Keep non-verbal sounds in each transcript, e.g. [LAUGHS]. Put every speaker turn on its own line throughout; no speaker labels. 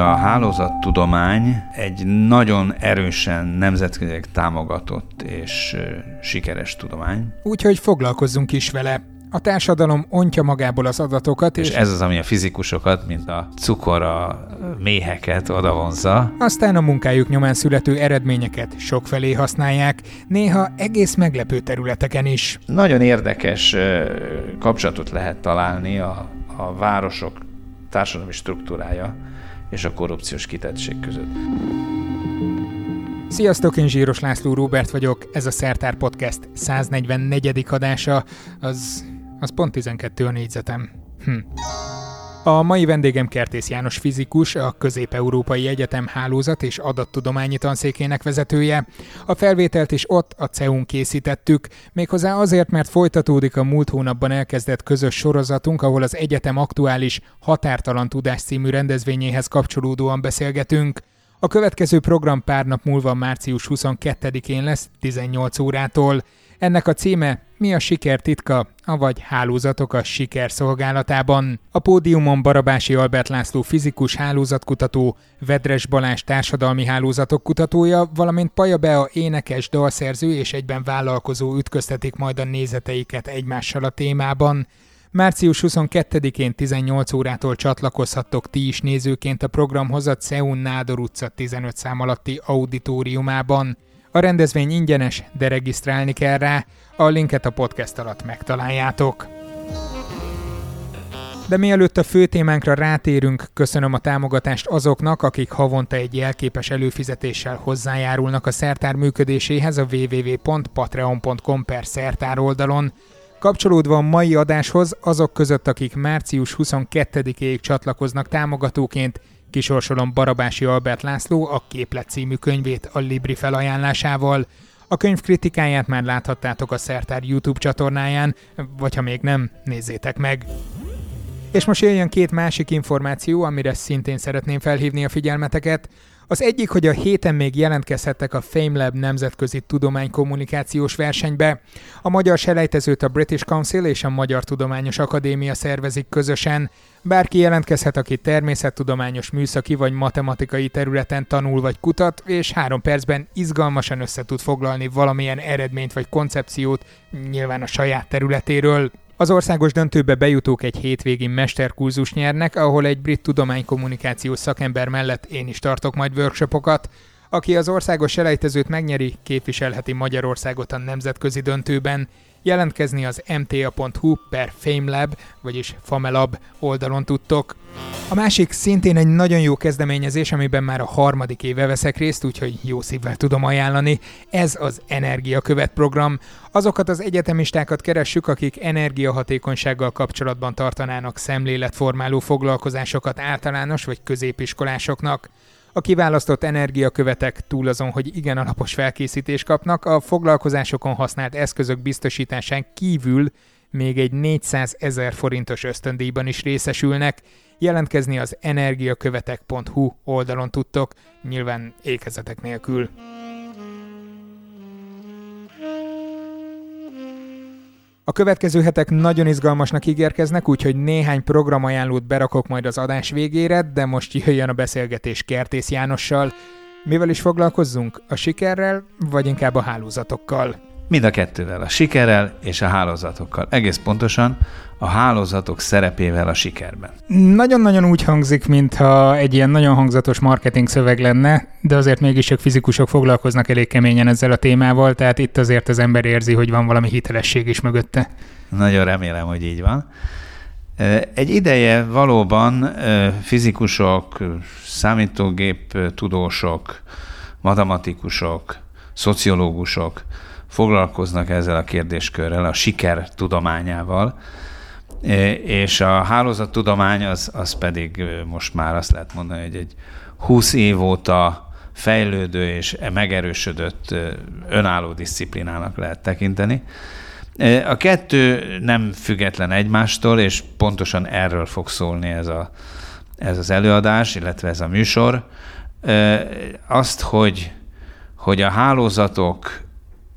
A hálózattudomány egy nagyon erősen nemzetközileg támogatott és sikeres tudomány.
Úgyhogy foglalkozzunk is vele. A társadalom ontja magából az adatokat,
és, és ez az, ami a fizikusokat, mint a cukor a méheket odavonza.
Aztán a munkájuk nyomán születő eredményeket sokfelé használják, néha egész meglepő területeken is.
Nagyon érdekes kapcsolatot lehet találni a, a városok társadalmi struktúrája és a korrupciós kitettség között.
Sziasztok, én Zsíros László Róbert vagyok, ez a Szertár Podcast 144. adása, az, az pont 12 a négyzetem. Hm. A mai vendégem Kertész János fizikus, a Közép-Európai Egyetem Hálózat és Adattudományi Tanszékének vezetője. A felvételt is ott a CEUN készítettük, méghozzá azért, mert folytatódik a múlt hónapban elkezdett közös sorozatunk, ahol az egyetem aktuális Határtalan Tudás című rendezvényéhez kapcsolódóan beszélgetünk. A következő program pár nap múlva március 22-én lesz, 18 órától. Ennek a címe Mi a siker titka, avagy Hálózatok a siker szolgálatában. A pódiumon Barabási Albert László fizikus hálózatkutató, Vedres Balázs társadalmi hálózatok kutatója, valamint Paja Bea énekes, dalszerző és egyben vállalkozó ütköztetik majd a nézeteiket egymással a témában. Március 22-én 18 órától csatlakozhattok ti is nézőként a programhoz a CEUN Nádor utca 15 szám alatti auditoriumában. A rendezvény ingyenes, de regisztrálni kell rá, a linket a podcast alatt megtaláljátok. De mielőtt a fő témánkra rátérünk, köszönöm a támogatást azoknak, akik havonta egy jelképes előfizetéssel hozzájárulnak a szertár működéséhez a www.patreon.com per szertár oldalon. Kapcsolódva a mai adáshoz, azok között, akik március 22-ig csatlakoznak támogatóként, kisorsolom Barabási Albert László a Képlet című könyvét a Libri felajánlásával. A könyv kritikáját már láthattátok a Szertár YouTube csatornáján, vagy ha még nem, nézzétek meg. És most jöjjön két másik információ, amire szintén szeretném felhívni a figyelmeteket. Az egyik, hogy a héten még jelentkezhettek a FameLab nemzetközi tudománykommunikációs versenybe. A magyar selejtezőt a British Council és a Magyar Tudományos Akadémia szervezik közösen. Bárki jelentkezhet, aki természettudományos műszaki vagy matematikai területen tanul vagy kutat, és három percben izgalmasan össze tud foglalni valamilyen eredményt vagy koncepciót, nyilván a saját területéről. Az országos döntőbe bejutók egy hétvégi mesterkurzus nyernek, ahol egy brit tudománykommunikációs szakember mellett én is tartok majd workshopokat. Aki az országos selejtezőt megnyeri, képviselheti Magyarországot a nemzetközi döntőben. Jelentkezni az mta.hu per FameLab, vagyis FameLab oldalon tudtok. A másik szintén egy nagyon jó kezdeményezés, amiben már a harmadik éve veszek részt, úgyhogy jó szívvel tudom ajánlani. Ez az Energiakövet program. Azokat az egyetemistákat keressük, akik energiahatékonysággal kapcsolatban tartanának szemléletformáló foglalkozásokat általános vagy középiskolásoknak. A kiválasztott energiakövetek túl azon, hogy igen alapos felkészítést kapnak, a foglalkozásokon használt eszközök biztosításán kívül még egy 400 ezer forintos ösztöndíjban is részesülnek. Jelentkezni az energiakövetek.hu oldalon tudtok, nyilván ékezetek nélkül. A következő hetek nagyon izgalmasnak ígérkeznek, úgyhogy néhány programajánlót berakok majd az adás végére, de most jöjjön a beszélgetés Kertész Jánossal. Mivel is foglalkozzunk? A sikerrel, vagy inkább a hálózatokkal?
Mind a kettővel, a sikerrel és a hálózatokkal. Egész pontosan a hálózatok szerepével a sikerben.
Nagyon-nagyon úgy hangzik, mintha egy ilyen nagyon hangzatos marketing szöveg lenne, de azért mégis ők fizikusok foglalkoznak elég keményen ezzel a témával, tehát itt azért az ember érzi, hogy van valami hitelesség is mögötte.
Nagyon remélem, hogy így van. Egy ideje valóban fizikusok, számítógép tudósok, matematikusok, szociológusok foglalkoznak ezzel a kérdéskörrel, a siker tudományával, és a hálózattudomány az, az pedig most már azt lehet mondani, hogy egy 20 év óta fejlődő és megerősödött önálló disziplinának lehet tekinteni. A kettő nem független egymástól, és pontosan erről fog szólni ez, a, ez az előadás, illetve ez a műsor. Azt, hogy, hogy a hálózatok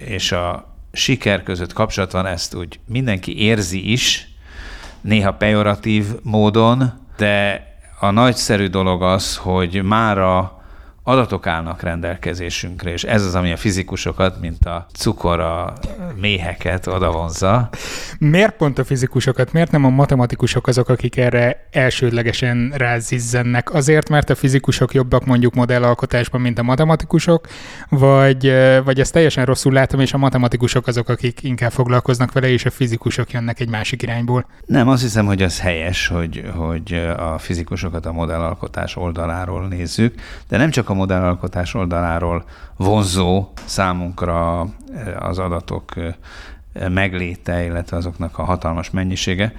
és a siker között kapcsolat van, ezt úgy mindenki érzi is, néha pejoratív módon, de a nagyszerű dolog az, hogy mára adatok állnak rendelkezésünkre, és ez az, ami a fizikusokat, mint a cukor a méheket odavonza.
Miért pont a fizikusokat? Miért nem a matematikusok azok, akik erre elsődlegesen rázizzennek? Azért, mert a fizikusok jobbak mondjuk modellalkotásban, mint a matematikusok, vagy, vagy ezt teljesen rosszul látom, és a matematikusok azok, akik inkább foglalkoznak vele, és a fizikusok jönnek egy másik irányból?
Nem, azt hiszem, hogy az helyes, hogy, hogy a fizikusokat a modellalkotás oldaláról nézzük, de nem csak a a modellalkotás oldaláról vonzó számunkra eh, az adatok eh, megléte, illetve azoknak a hatalmas mennyisége,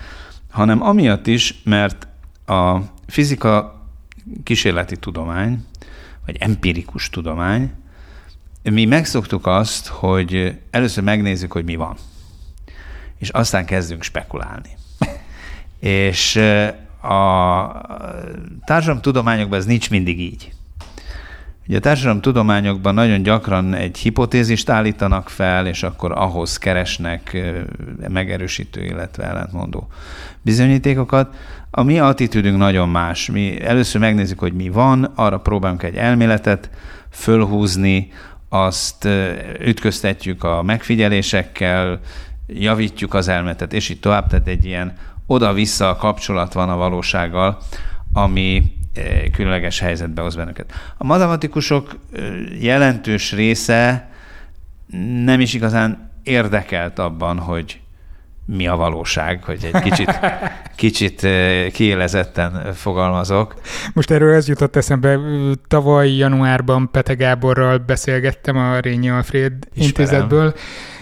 hanem amiatt is, mert a fizika kísérleti tudomány, vagy empirikus tudomány, mi megszoktuk azt, hogy először megnézzük, hogy mi van, és aztán kezdünk spekulálni. [LAUGHS] és eh, a tudományokban ez nincs mindig így. Ugye a társadalomtudományokban nagyon gyakran egy hipotézist állítanak fel, és akkor ahhoz keresnek megerősítő, illetve ellentmondó bizonyítékokat. A mi attitűdünk nagyon más. Mi először megnézzük, hogy mi van, arra próbálunk egy elméletet fölhúzni, azt ütköztetjük a megfigyelésekkel, javítjuk az elméletet, és így tovább. Tehát egy ilyen oda-vissza kapcsolat van a valósággal, ami különleges helyzetbe hoz bennünket. A matematikusok eh, jelentős része nem is igazán érdekelt abban, hogy mi a valóság, hogy egy kicsit, [LAUGHS] kicsit eh, kiélezetten fogalmazok.
Most erről ez jutott eszembe. Tavaly januárban Pete Gáborral beszélgettem a Rényi Alfred Ismerem. intézetből,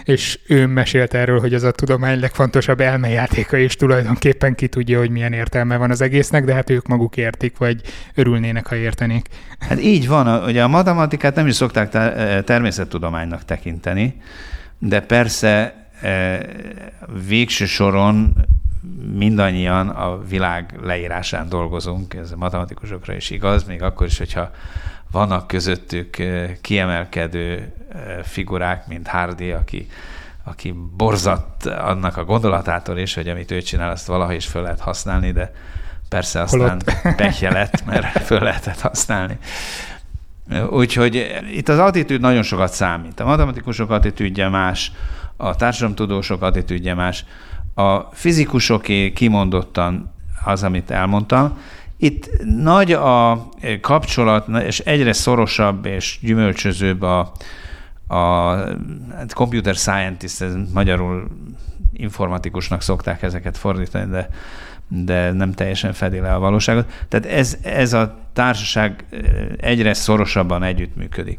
és ő mesélt erről, hogy az a tudomány legfontosabb elmejátéka, és tulajdonképpen ki tudja, hogy milyen értelme van az egésznek, de hát ők maguk értik, vagy örülnének, ha értenék.
Hát így van, ugye a matematikát nem is szokták természettudománynak tekinteni, de persze e, végső soron mindannyian a világ leírásán dolgozunk, ez a matematikusokra is igaz, még akkor is, hogyha vannak közöttük kiemelkedő figurák, mint Hardy, aki, aki borzat annak a gondolatától is, hogy amit ő csinál, azt valaha is föl lehet használni, de persze aztán [LAUGHS] pehje lett, mert föl lehetett használni. Úgyhogy itt az attitűd nagyon sokat számít. A matematikusok attitűdje más, a társadalomtudósok attitűdje más, a fizikusoké kimondottan az, amit elmondtam, itt nagy a kapcsolat, és egyre szorosabb és gyümölcsözőbb a, a hát computer scientist, ez magyarul informatikusnak szokták ezeket fordítani, de, de nem teljesen fedi le a valóságot. Tehát ez, ez a társaság egyre szorosabban együttműködik,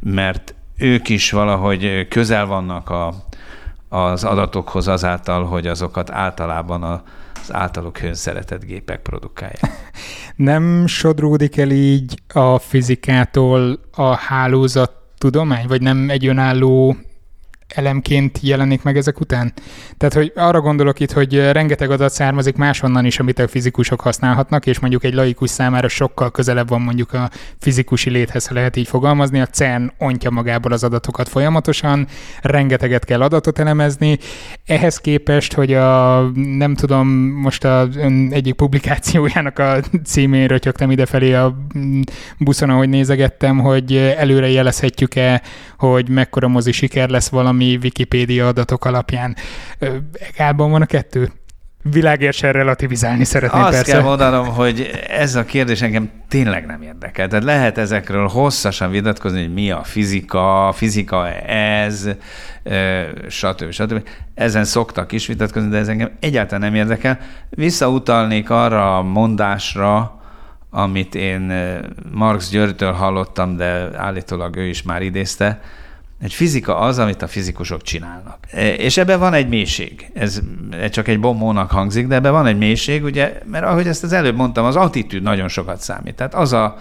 mert ők is valahogy közel vannak a, az adatokhoz azáltal, hogy azokat általában az általuk hőn szeretett gépek produkálják. [LAUGHS]
Nem sodródik el így a fizikától a hálózat tudomány, vagy nem egy önálló elemként jelenik meg ezek után? Tehát, hogy arra gondolok itt, hogy rengeteg adat származik máshonnan is, amit a fizikusok használhatnak, és mondjuk egy laikus számára sokkal közelebb van mondjuk a fizikusi léthez, ha lehet így fogalmazni. A CERN ontja magából az adatokat folyamatosan, rengeteget kell adatot elemezni. Ehhez képest, hogy a, nem tudom, most a egyik publikációjának a címén rötyögtem idefelé a buszon, ahogy nézegettem, hogy előre jelezhetjük-e, hogy mekkora mozi siker lesz valami állami Wikipédia adatok alapján. Egálban van a kettő? világérsen relativizálni szeretném
Azt
persze.
kell mondanom, hogy ez a kérdés engem tényleg nem érdekel. Tehát lehet ezekről hosszasan vitatkozni, hogy mi a fizika, fizika ez, stb. stb. Ezen szoktak is vitatkozni, de ez engem egyáltalán nem érdekel. Visszautalnék arra a mondásra, amit én Marx Györgytől hallottam, de állítólag ő is már idézte, egy fizika az, amit a fizikusok csinálnak. E, és ebben van egy mélység. Ez csak egy bombónak hangzik, de ebben van egy mélység, ugye, mert ahogy ezt az előbb mondtam, az attitűd nagyon sokat számít. Tehát az a,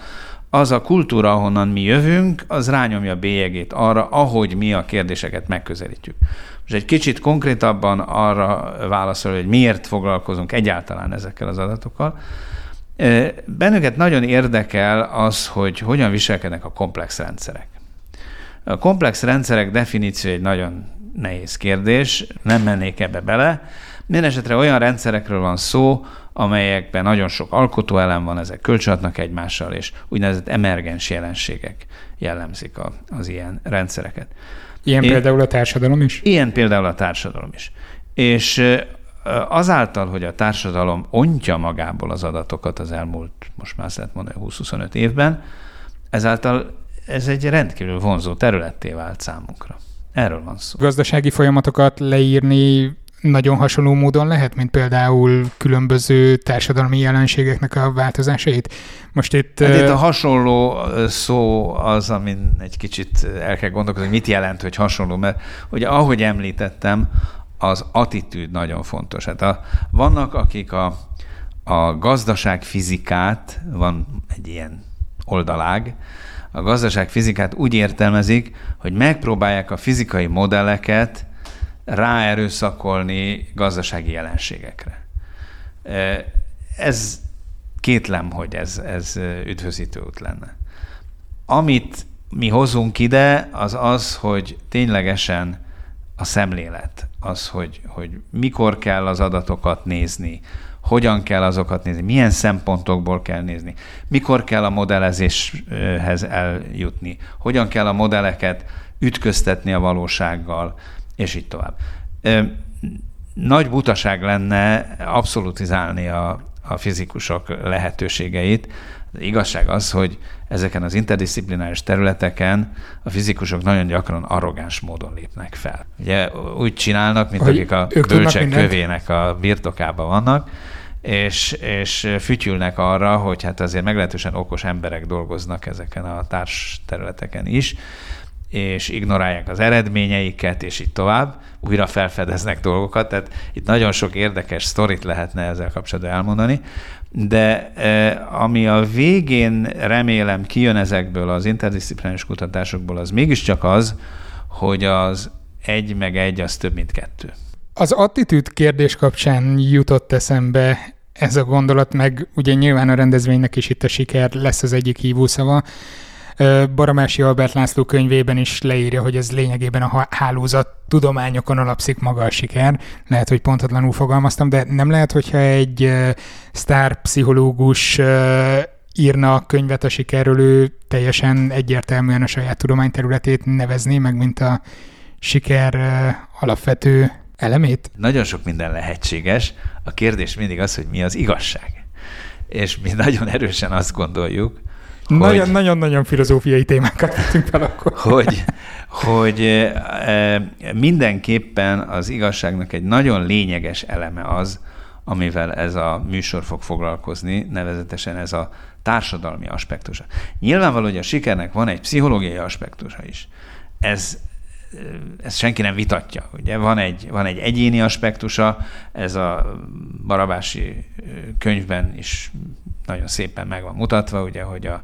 az a kultúra, ahonnan mi jövünk, az rányomja bélyegét arra, ahogy mi a kérdéseket megközelítjük. Most egy kicsit konkrétabban arra válaszol, hogy miért foglalkozunk egyáltalán ezekkel az adatokkal. E, bennünket nagyon érdekel az, hogy hogyan viselkednek a komplex rendszerek. A komplex rendszerek definíció egy nagyon nehéz kérdés, nem mennék ebbe bele, Mindenesetre olyan rendszerekről van szó, amelyekben nagyon sok alkotóelem van, ezek kölcsönhatnak egymással, és úgynevezett emergens jelenségek jellemzik a, az ilyen rendszereket.
Ilyen Én, például a társadalom is?
Ilyen például a társadalom is. És azáltal, hogy a társadalom ontja magából az adatokat az elmúlt, most már azt lehet mondani, 20-25 évben, ezáltal ez egy rendkívül vonzó területté vált számunkra. Erről van szó.
Gazdasági folyamatokat leírni nagyon hasonló módon lehet, mint például különböző társadalmi jelenségeknek a változásait?
Most itt... Hát itt a hasonló szó az, amin egy kicsit el kell gondolkozni, hogy mit jelent, hogy hasonló, mert ugye ahogy említettem, az attitűd nagyon fontos. Hát a, vannak, akik a, a gazdaság fizikát, van egy ilyen oldalág, a gazdaság fizikát úgy értelmezik, hogy megpróbálják a fizikai modelleket ráerőszakolni gazdasági jelenségekre. Ez kétlem, hogy ez, ez üdvözítő út lenne. Amit mi hozunk ide, az az, hogy ténylegesen a szemlélet, az, hogy, hogy mikor kell az adatokat nézni, hogyan kell azokat nézni, milyen szempontokból kell nézni, mikor kell a modellezéshez eljutni, hogyan kell a modelleket ütköztetni a valósággal, és így tovább. Nagy butaság lenne abszolutizálni a, a fizikusok lehetőségeit. Az igazság az, hogy ezeken az interdisziplináris területeken a fizikusok nagyon gyakran arrogáns módon lépnek fel. Ugye úgy csinálnak, mint hogy akik a bölcsek kövének a birtokában vannak, és, és fütyülnek arra, hogy hát azért meglehetősen okos emberek dolgoznak ezeken a társ területeken is, és ignorálják az eredményeiket, és így tovább, újra felfedeznek dolgokat, tehát itt nagyon sok érdekes sztorit lehetne ezzel kapcsolatban elmondani, de e, ami a végén remélem kijön ezekből az interdisziplináris kutatásokból, az mégiscsak az, hogy az egy meg egy az több, mint kettő.
Az attitűd kérdés kapcsán jutott eszembe ez a gondolat, meg ugye nyilván a rendezvénynek is itt a siker lesz az egyik hívószava, Baramási Albert László könyvében is leírja, hogy ez lényegében a hálózat tudományokon alapszik maga a siker. Lehet, hogy pontatlanul fogalmaztam, de nem lehet, hogyha egy sztárpszichológus írna a könyvet a sikerről, ő teljesen egyértelműen a saját tudományterületét nevezné meg, mint a siker alapvető elemét?
Nagyon sok minden lehetséges. A kérdés mindig az, hogy mi az igazság. És mi nagyon erősen azt gondoljuk,
nagyon-nagyon filozófiai témákat vettünk fel akkor.
Hogy, hogy e, mindenképpen az igazságnak egy nagyon lényeges eleme az, amivel ez a műsor fog foglalkozni, nevezetesen ez a társadalmi aspektusa. Nyilvánvaló, hogy a sikernek van egy pszichológiai aspektusa is. Ez ezt senki nem vitatja. Ugye van egy, van egy egyéni aspektusa, ez a Barabási könyvben is nagyon szépen meg van mutatva, ugye, hogy a,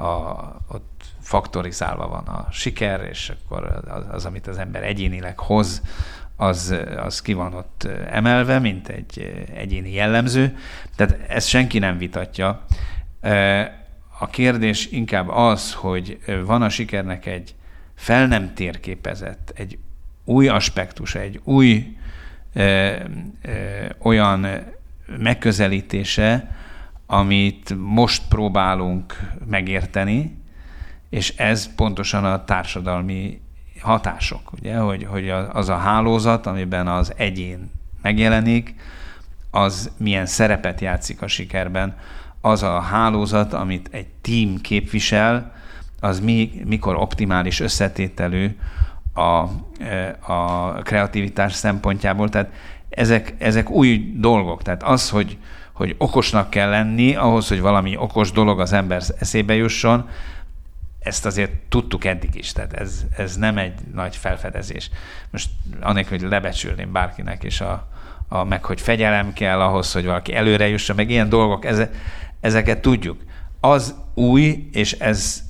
a, ott faktorizálva van a siker, és akkor az, az amit az ember egyénileg hoz, az, az ki van ott emelve, mint egy egyéni jellemző. Tehát ezt senki nem vitatja. A kérdés inkább az, hogy van a sikernek egy fel nem térképezett, egy új aspektus, egy új ö, ö, olyan megközelítése, amit most próbálunk megérteni, és ez pontosan a társadalmi hatások, ugye, hogy, hogy az a hálózat, amiben az egyén megjelenik, az milyen szerepet játszik a sikerben, az a hálózat, amit egy tím képvisel, az mi, mikor optimális összetételű a, a kreativitás szempontjából. Tehát ezek, ezek új dolgok. Tehát az, hogy, hogy okosnak kell lenni, ahhoz, hogy valami okos dolog az ember eszébe jusson, ezt azért tudtuk eddig is, tehát ez, ez nem egy nagy felfedezés. Most anélkül, hogy lebecsülném bárkinek, és a, a, meg hogy fegyelem kell ahhoz, hogy valaki előre jusson, meg ilyen dolgok, eze, ezeket tudjuk. Az új, és ez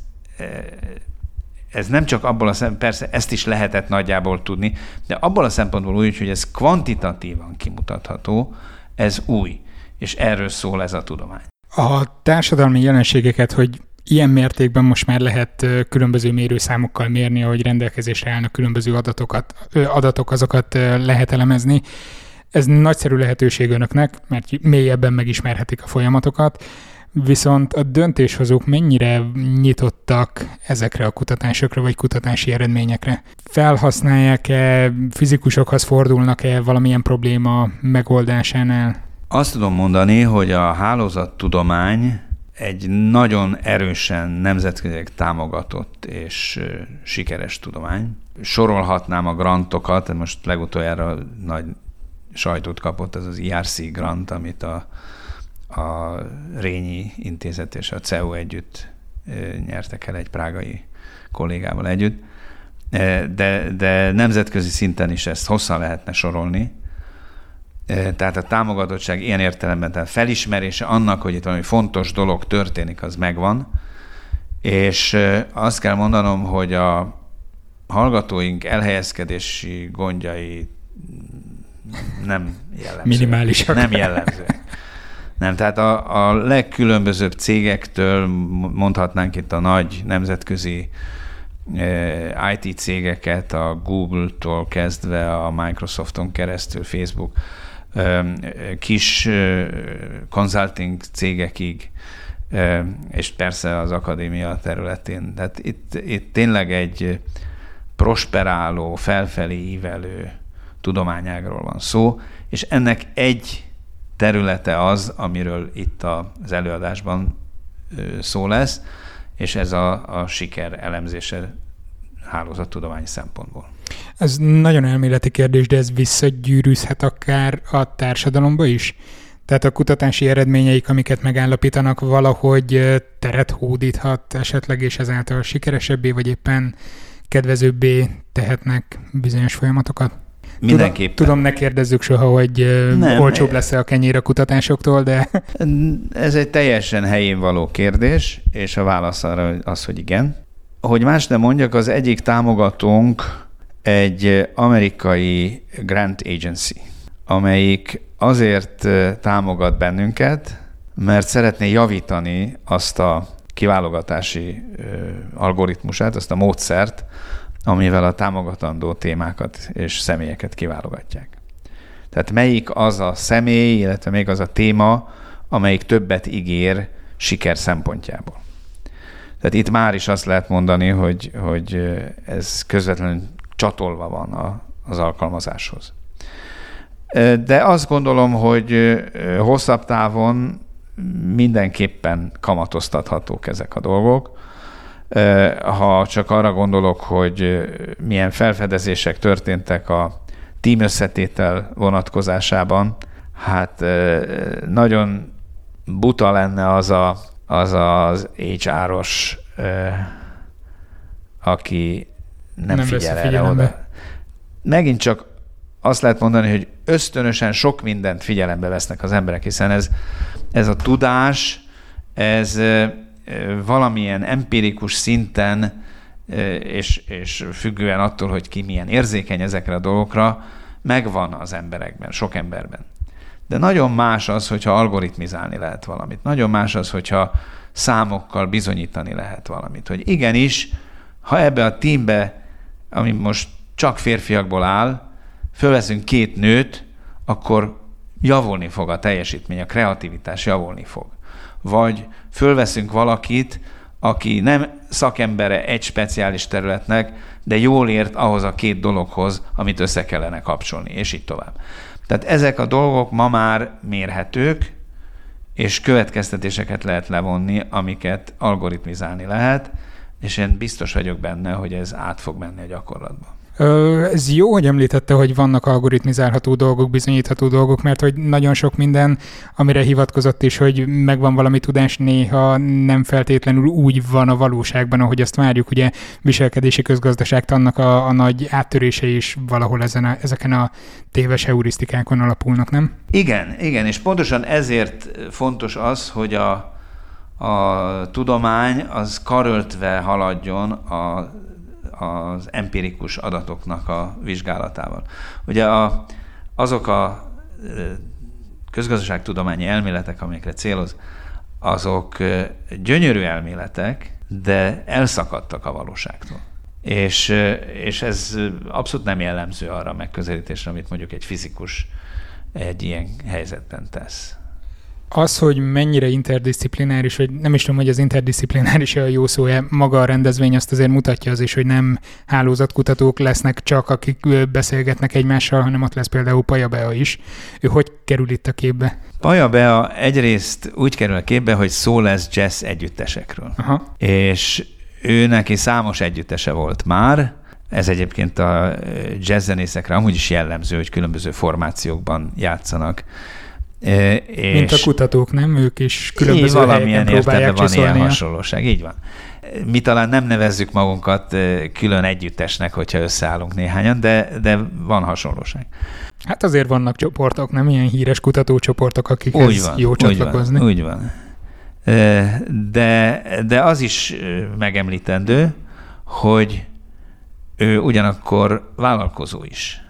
ez nem csak abból a szem, persze ezt is lehetett nagyjából tudni, de abból a szempontból úgy, hogy ez kvantitatívan kimutatható, ez új, és erről szól ez a tudomány.
A társadalmi jelenségeket, hogy ilyen mértékben most már lehet különböző mérőszámokkal mérni, ahogy rendelkezésre állnak különböző adatokat, adatok, azokat lehet elemezni. Ez nagyszerű lehetőség önöknek, mert mélyebben megismerhetik a folyamatokat, viszont a döntéshozók mennyire nyitottak ezekre a kutatásokra vagy kutatási eredményekre? Felhasználják-e, fizikusokhoz fordulnak-e valamilyen probléma megoldásánál?
Azt tudom mondani, hogy a hálózattudomány egy nagyon erősen nemzetközileg támogatott és sikeres tudomány. Sorolhatnám a grantokat, most legutoljára nagy sajtót kapott ez az IRC grant, amit a, a Rényi Intézet és a CEU együtt nyertek el egy prágai kollégával együtt. De, de nemzetközi szinten is ezt hosszan lehetne sorolni. Tehát a támogatottság ilyen értelemben, tehát felismerése annak, hogy itt valami fontos dolog történik, az megvan. És azt kell mondanom, hogy a hallgatóink elhelyezkedési gondjai nem jellemző.
Minimálisak.
Nem jellemző. Nem, tehát a, a legkülönbözőbb cégektől mondhatnánk itt a nagy nemzetközi IT cégeket, a Google-tól kezdve a Microsofton keresztül, Facebook, kis consulting cégekig, és persze az akadémia területén. Tehát itt, itt tényleg egy prosperáló, felfelé ívelő tudományágról van szó, és ennek egy területe az, amiről itt az előadásban szó lesz, és ez a, a siker elemzése hálózattudományi szempontból.
Ez nagyon elméleti kérdés, de ez visszagyűrűzhet akár a társadalomba is? Tehát a kutatási eredményeik, amiket megállapítanak, valahogy teret hódíthat esetleg, és ezáltal sikeresebbé, vagy éppen kedvezőbbé tehetnek bizonyos folyamatokat?
Mindenképpen.
Tudom, tudom, ne kérdezzük soha, hogy Nem, olcsóbb lesz-e a kenyér a kutatásoktól, de...
Ez egy teljesen helyén való kérdés, és a válasz arra az, hogy igen. Hogy más nem mondjak, az egyik támogatónk egy amerikai grant agency, amelyik azért támogat bennünket, mert szeretné javítani azt a kiválogatási algoritmusát, azt a módszert, amivel a támogatandó témákat és személyeket kiválogatják. Tehát melyik az a személy, illetve még az a téma, amelyik többet ígér siker szempontjából. Tehát itt már is azt lehet mondani, hogy, hogy ez közvetlenül csatolva van a, az alkalmazáshoz. De azt gondolom, hogy hosszabb távon mindenképpen kamatoztathatók ezek a dolgok, ha csak arra gondolok, hogy milyen felfedezések történtek a tím összetétel vonatkozásában, hát nagyon buta lenne az a, az, az HR-os, aki nem, nem figyel erre oda. Megint csak azt lehet mondani, hogy ösztönösen sok mindent figyelembe vesznek az emberek, hiszen ez, ez a tudás, ez valamilyen empirikus szinten, és, és függően attól, hogy ki milyen érzékeny ezekre a dolgokra, megvan az emberekben, sok emberben. De nagyon más az, hogyha algoritmizálni lehet valamit. Nagyon más az, hogyha számokkal bizonyítani lehet valamit. Hogy igenis, ha ebbe a teambe, ami most csak férfiakból áll, fölveszünk két nőt, akkor javulni fog a teljesítmény, a kreativitás javulni fog vagy fölveszünk valakit, aki nem szakembere egy speciális területnek, de jól ért ahhoz a két dologhoz, amit össze kellene kapcsolni, és így tovább. Tehát ezek a dolgok ma már mérhetők, és következtetéseket lehet levonni, amiket algoritmizálni lehet, és én biztos vagyok benne, hogy ez át fog menni a gyakorlatba.
Ez jó, hogy említette, hogy vannak algoritmizálható dolgok, bizonyítható dolgok, mert hogy nagyon sok minden, amire hivatkozott is, hogy megvan valami tudás, néha nem feltétlenül úgy van a valóságban, ahogy azt várjuk. Ugye viselkedési közgazdaságtannak a, a nagy áttörése is valahol ezen a, ezeken a téves heurisztikákon alapulnak, nem?
Igen, igen, és pontosan ezért fontos az, hogy a, a tudomány az karöltve haladjon a az empirikus adatoknak a vizsgálatával. Ugye a, azok a közgazdaságtudományi elméletek, amikre céloz, azok gyönyörű elméletek, de elszakadtak a valóságtól. És, és ez abszolút nem jellemző arra a megközelítésre, amit mondjuk egy fizikus egy ilyen helyzetben tesz.
Az, hogy mennyire interdisziplináris, vagy nem is tudom, hogy az interdisziplináris a jó szó maga a rendezvény azt azért mutatja az is, hogy nem hálózatkutatók lesznek csak, akik beszélgetnek egymással, hanem ott lesz például Paja Bea is. Ő hogy kerül itt a képbe?
Paja Bea egyrészt úgy kerül a képbe, hogy szó lesz jazz együttesekről. Aha. És ő neki számos együttese volt már, ez egyébként a jazzzenészekre amúgy is jellemző, hogy különböző formációkban játszanak.
És Mint a kutatók, nem? Ők is különböző
valamilyen értelemben van ilyen hasonlóság. Így van. Mi talán nem nevezzük magunkat külön együttesnek, hogyha összeállunk néhányan, de, de van hasonlóság.
Hát azért vannak csoportok, nem ilyen híres kutatócsoportok, akikhez úgy van, jó csatlakozni.
Úgy van, úgy van. De, de az is megemlítendő, hogy ő ugyanakkor vállalkozó is.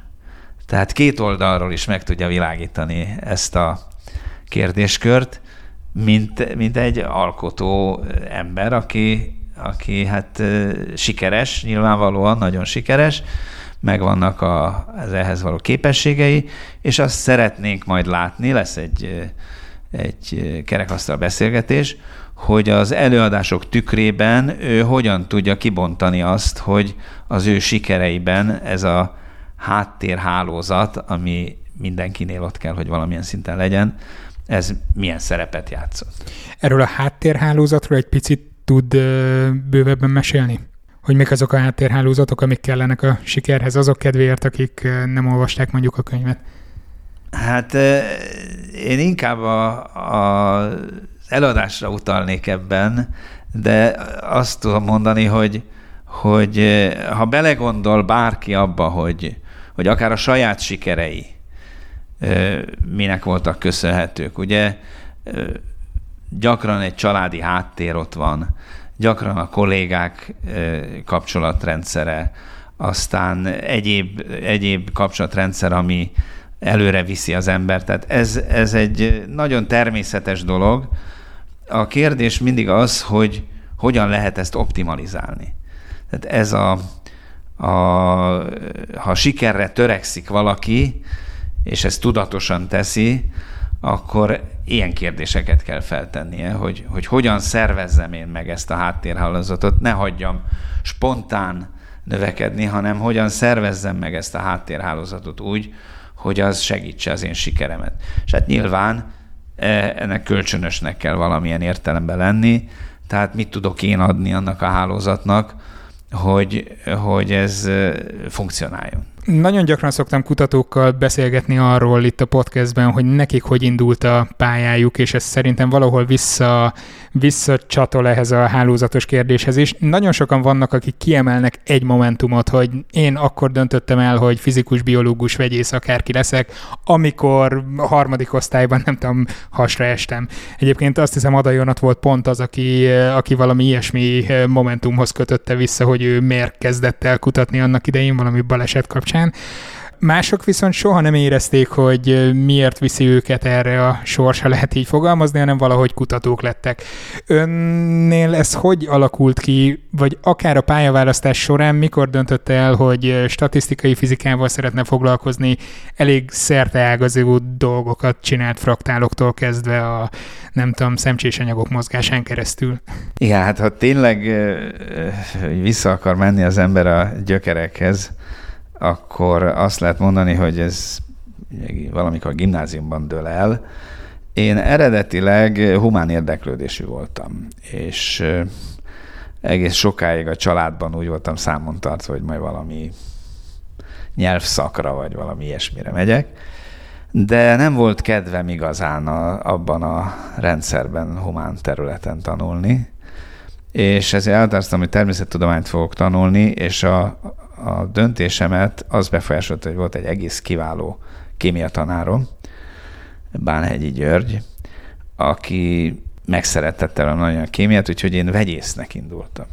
Tehát két oldalról is meg tudja világítani ezt a kérdéskört, mint, mint egy alkotó ember, aki, aki hát sikeres, nyilvánvalóan nagyon sikeres, megvannak a, az ehhez való képességei, és azt szeretnénk majd látni, lesz egy, egy kerekasztal beszélgetés, hogy az előadások tükrében ő hogyan tudja kibontani azt, hogy az ő sikereiben ez a háttérhálózat, ami mindenkinél ott kell, hogy valamilyen szinten legyen, ez milyen szerepet játszott.
Erről a háttérhálózatról egy picit tud bővebben mesélni? Hogy mik azok a háttérhálózatok, amik kellenek a sikerhez, azok kedvéért, akik nem olvasták mondjuk a könyvet?
Hát én inkább a, a előadásra utalnék ebben, de azt tudom mondani, hogy, hogy ha belegondol bárki abba, hogy, hogy akár a saját sikerei minek voltak köszönhetők. Ugye gyakran egy családi háttér ott van, gyakran a kollégák kapcsolatrendszere, aztán egyéb, egyéb kapcsolatrendszer, ami előre viszi az embert. Tehát ez, ez egy nagyon természetes dolog, a kérdés mindig az, hogy hogyan lehet ezt optimalizálni. Tehát ez a, a ha sikerre törekszik valaki, és ezt tudatosan teszi, akkor ilyen kérdéseket kell feltennie, hogy, hogy hogyan szervezzem én meg ezt a háttérhálózatot, ne hagyjam spontán növekedni, hanem hogyan szervezzem meg ezt a háttérhálózatot úgy, hogy az segítse az én sikeremet. És hát nyilván E, ennek kölcsönösnek kell valamilyen értelemben lenni, tehát mit tudok én adni annak a hálózatnak, hogy, hogy ez funkcionáljon.
Nagyon gyakran szoktam kutatókkal beszélgetni arról itt a podcastben, hogy nekik hogy indult a pályájuk, és ez szerintem valahol vissza, visszacsatol ehhez a hálózatos kérdéshez is. Nagyon sokan vannak, akik kiemelnek egy momentumot, hogy én akkor döntöttem el, hogy fizikus, biológus, vegyész, akárki leszek, amikor harmadik osztályban, nem tudom, hasra estem. Egyébként azt hiszem Adajonat volt pont az, aki, aki valami ilyesmi momentumhoz kötötte vissza, hogy ő miért kezdett el kutatni annak idején valami baleset kapcsán kapcsán. Mások viszont soha nem érezték, hogy miért viszi őket erre a sorsa, lehet így fogalmazni, hanem valahogy kutatók lettek. Önnél ez hogy alakult ki, vagy akár a pályaválasztás során mikor döntötte el, hogy statisztikai fizikával szeretne foglalkozni, elég szerteágazó dolgokat csinált fraktáloktól kezdve a, nem tudom, szemcsés anyagok mozgásán keresztül?
Igen, hát ha tényleg vissza akar menni az ember a gyökerekhez, akkor azt lehet mondani, hogy ez valamikor a gimnáziumban dől el. Én eredetileg humán érdeklődésű voltam, és egész sokáig a családban úgy voltam számon tartva, hogy majd valami nyelvszakra, vagy valami ilyesmire megyek, de nem volt kedvem igazán a, abban a rendszerben humán területen tanulni, és ezért elhatároztam, hogy természettudományt fogok tanulni, és a, a döntésemet az befolyásolta, hogy volt egy egész kiváló kémia tanárom, Bánhegyi György, aki megszerettette velem nagyon a kémiát, úgyhogy én vegyésznek indultam.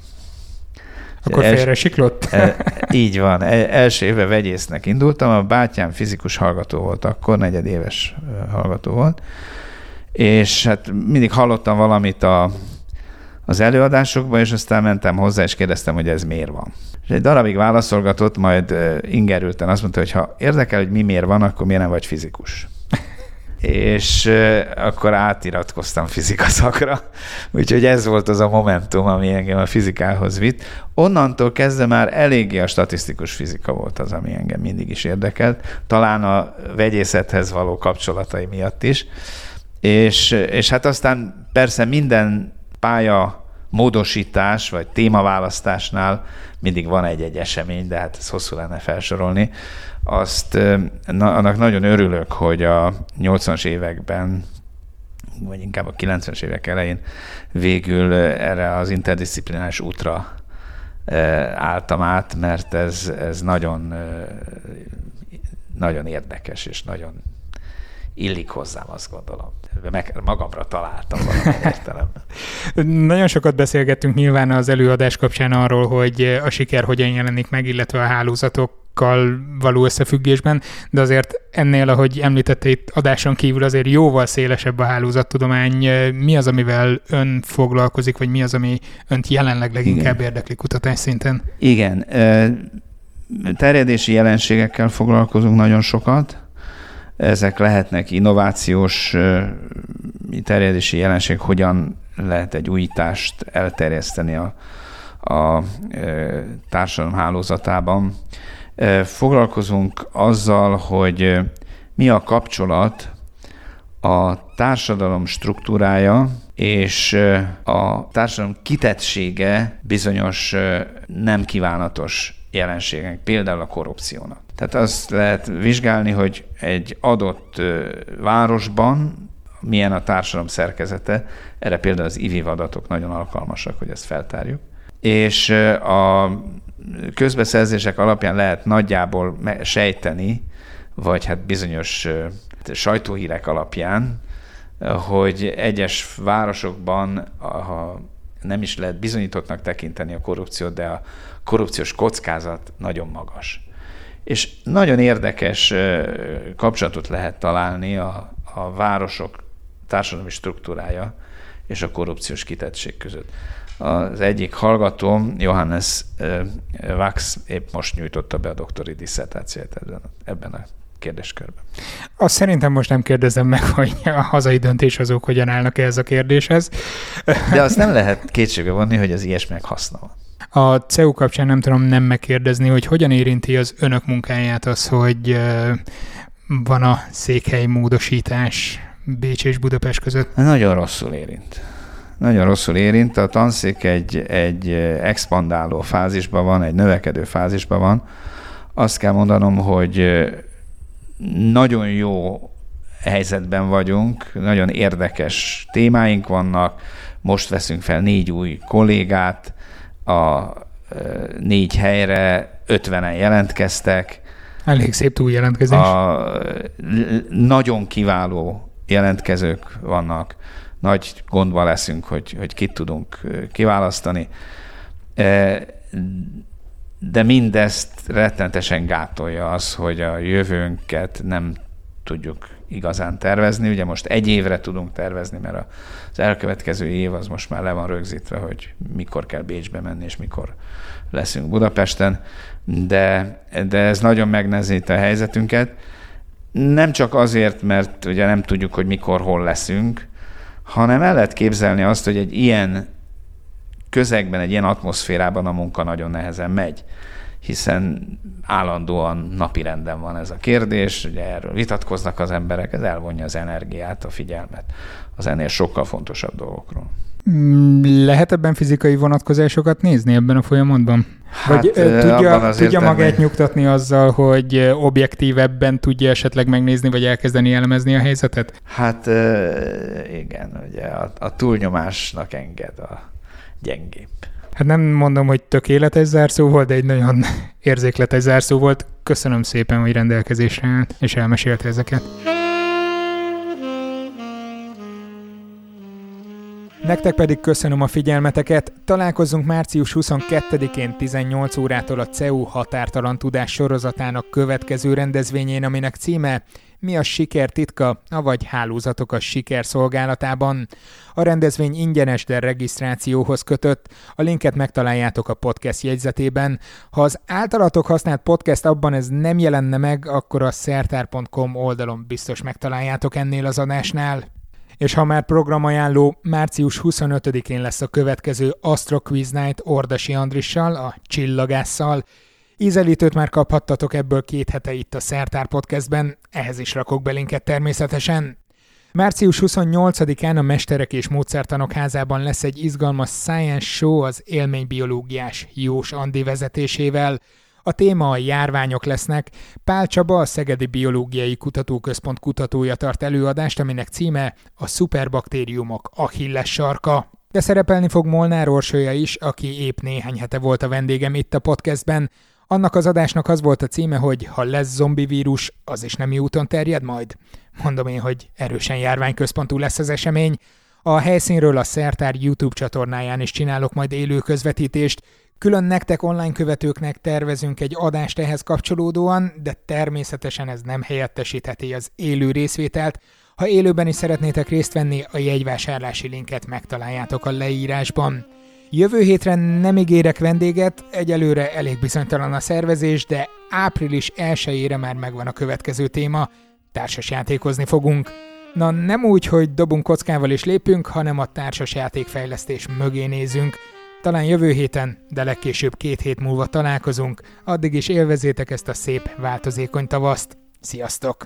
Akkor els, félre siklott? [LAUGHS]
E, így van. E, első éve vegyésznek indultam, a bátyám fizikus hallgató volt akkor, negyedéves hallgató volt, és hát mindig hallottam valamit a, az előadásokban, és aztán mentem hozzá, és kérdeztem, hogy ez miért van. És egy darabig válaszolgatott, majd ingerülten azt mondta, hogy ha érdekel, hogy mi miért van, akkor miért nem vagy fizikus. [LAUGHS] és akkor átiratkoztam fizika szakra, [LAUGHS] úgyhogy ez volt az a momentum, ami engem a fizikához vitt. Onnantól kezdve már eléggé a statisztikus fizika volt az, ami engem mindig is érdekelt, talán a vegyészethez való kapcsolatai miatt is, és, és hát aztán persze minden pálya módosítás vagy témaválasztásnál mindig van egy-egy esemény, de hát ez hosszú lenne felsorolni. Azt na, annak nagyon örülök, hogy a 80-as években vagy inkább a 90-es évek elején végül erre az interdisziplinális útra álltam át, mert ez, ez nagyon, nagyon érdekes és nagyon illik hozzám, azt gondolom. Meg, magamra találtam valami [LAUGHS] értelemben.
Nagyon sokat beszélgettünk nyilván az előadás kapcsán arról, hogy a siker hogyan jelenik meg, illetve a hálózatok való összefüggésben, de azért ennél, ahogy említette itt adáson kívül, azért jóval szélesebb a hálózattudomány. Mi az, amivel ön foglalkozik, vagy mi az, ami önt jelenleg leginkább Igen. érdekli kutatás szinten?
Igen. Terjedési jelenségekkel foglalkozunk nagyon sokat, ezek lehetnek innovációs terjedési jelenség, hogyan lehet egy újítást elterjeszteni a, a társadalom hálózatában. Foglalkozunk azzal, hogy mi a kapcsolat a társadalom struktúrája és a társadalom kitettsége bizonyos nem kívánatos jelenségek, például a korrupciónak. Tehát azt lehet vizsgálni, hogy egy adott városban milyen a társadalom szerkezete, erre például az IVIV adatok nagyon alkalmasak, hogy ezt feltárjuk. És a közbeszerzések alapján lehet nagyjából sejteni, vagy hát bizonyos sajtóhírek alapján, hogy egyes városokban, ha nem is lehet bizonyítottnak tekinteni a korrupciót, de a korrupciós kockázat nagyon magas. És nagyon érdekes kapcsolatot lehet találni a, a városok társadalmi struktúrája és a korrupciós kitettség között. Az egyik hallgatóm, Johannes Wax, épp most nyújtotta be a doktori diszertációt ebben, ebben a kérdéskörben.
Azt szerintem most nem kérdezem meg, hogy a hazai döntéshozók hogyan állnak ehhez a kérdéshez.
De azt nem lehet kétségbe vonni, hogy az ilyesminek haszna van.
A CEU kapcsán nem tudom nem megkérdezni, hogy hogyan érinti az önök munkáját az, hogy van a székhely módosítás Bécs és Budapest között?
Nagyon rosszul érint. Nagyon rosszul érint. A tanszék egy, egy expandáló fázisban van, egy növekedő fázisban van. Azt kell mondanom, hogy nagyon jó helyzetben vagyunk, nagyon érdekes témáink vannak, most veszünk fel négy új kollégát, a négy helyre 50-en jelentkeztek.
Elég szép túljelentkezés. A,
nagyon kiváló jelentkezők vannak. Nagy gondban leszünk, hogy, hogy kit tudunk kiválasztani. De mindezt rettentesen gátolja az, hogy a jövőnket nem tudjuk igazán tervezni. Ugye most egy évre tudunk tervezni, mert az elkövetkező év az most már le van rögzítve, hogy mikor kell Bécsbe menni, és mikor leszünk Budapesten, de, de ez nagyon megnehezíti a helyzetünket. Nem csak azért, mert ugye nem tudjuk, hogy mikor, hol leszünk, hanem el lehet képzelni azt, hogy egy ilyen közegben, egy ilyen atmoszférában a munka nagyon nehezen megy hiszen állandóan napirenden van ez a kérdés, ugye erről vitatkoznak az emberek, ez elvonja az energiát, a figyelmet az ennél sokkal fontosabb dolgokról.
Mm, lehet ebben fizikai vonatkozásokat nézni ebben a folyamatban? Hát, Vagy tudja, tudja magát nyugtatni azzal, hogy objektívebben tudja esetleg megnézni, vagy elkezdeni elemezni a helyzetet?
Hát igen, ugye a, a túlnyomásnak enged a gyengébb.
Hát nem mondom, hogy tökéletes zárszó volt, de egy nagyon [LAUGHS] érzékletes zárszó volt. Köszönöm szépen, hogy rendelkezésre állt, és elmesélte ezeket. Nektek pedig köszönöm a figyelmeteket. Találkozunk március 22-én 18 órától a CEU határtalan tudás sorozatának következő rendezvényén, aminek címe mi a siker titka, avagy hálózatok a siker szolgálatában. A rendezvény ingyenes, de regisztrációhoz kötött. A linket megtaláljátok a podcast jegyzetében. Ha az általatok használt podcast abban ez nem jelenne meg, akkor a szertár.com oldalon biztos megtaláljátok ennél az adásnál. És ha már programajánló, március 25-én lesz a következő Astro Quiz Night Ordasi Andrissal, a Csillagásszal. Ízelítőt már kaphattatok ebből két hete itt a Szertár Podcastben, ehhez is rakok belinket természetesen. Március 28-án a Mesterek és Módszertanok házában lesz egy izgalmas science show az élménybiológiás Jós Andi vezetésével. A téma a járványok lesznek. Pál Csaba, a Szegedi Biológiai Kutatóközpont kutatója tart előadást, aminek címe a szuperbaktériumok Achilles sarka. De szerepelni fog Molnár Orsolya is, aki épp néhány hete volt a vendégem itt a podcastben. Annak az adásnak az volt a címe, hogy ha lesz zombi vírus, az is nem úton terjed majd? Mondom én, hogy erősen járványközpontú lesz az esemény. A helyszínről a Szertár YouTube csatornáján is csinálok majd élő közvetítést, Külön nektek online követőknek tervezünk egy adást ehhez kapcsolódóan, de természetesen ez nem helyettesítheti az élő részvételt. Ha élőben is szeretnétek részt venni, a jegyvásárlási linket megtaláljátok a leírásban. Jövő hétre nem ígérek vendéget, egyelőre elég bizonytalan a szervezés, de április 1 már megvan a következő téma, társasjátékozni fogunk. Na nem úgy, hogy dobunk kockával és lépünk, hanem a társasjátékfejlesztés mögé nézünk. Talán jövő héten, de legkésőbb két hét múlva találkozunk, addig is élvezétek ezt a szép, változékony tavaszt. Sziasztok!